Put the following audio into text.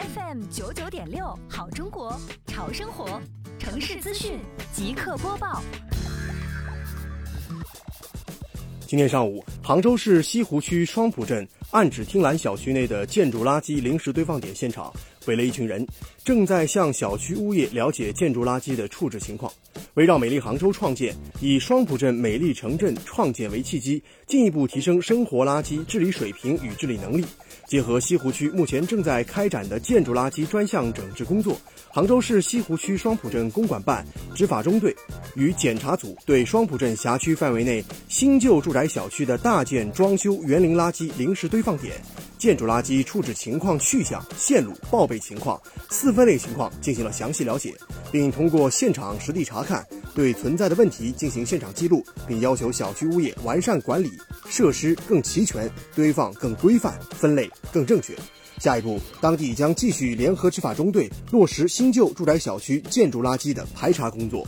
FM 九九点六，好中国，潮生活，城市资讯即刻播报。今天上午，杭州市西湖区双浦镇岸芷汀兰小区内的建筑垃圾临时堆放点现场，围了一群人，正在向小区物业了解建筑垃圾的处置情况。围绕美丽杭州创建，以双浦镇美丽城镇创建为契机，进一步提升生活垃圾治理水平与治理能力。结合西湖区目前正在开展的建筑垃圾专项整治工作，杭州市西湖区双浦镇公管办执法中队与检查组对双浦镇辖区范围内新旧住宅小区的大件装修园林垃圾临时堆放点、建筑垃圾处置情况去向、线路报备情况、四分类情况进行了详细了解，并通过现场实地查看，对存在的问题进行现场记录，并要求小区物业完善管理，设施更齐全，堆放更规范，分类。更正确。下一步，当地将继续联合执法中队落实新旧住宅小区建筑垃圾的排查工作。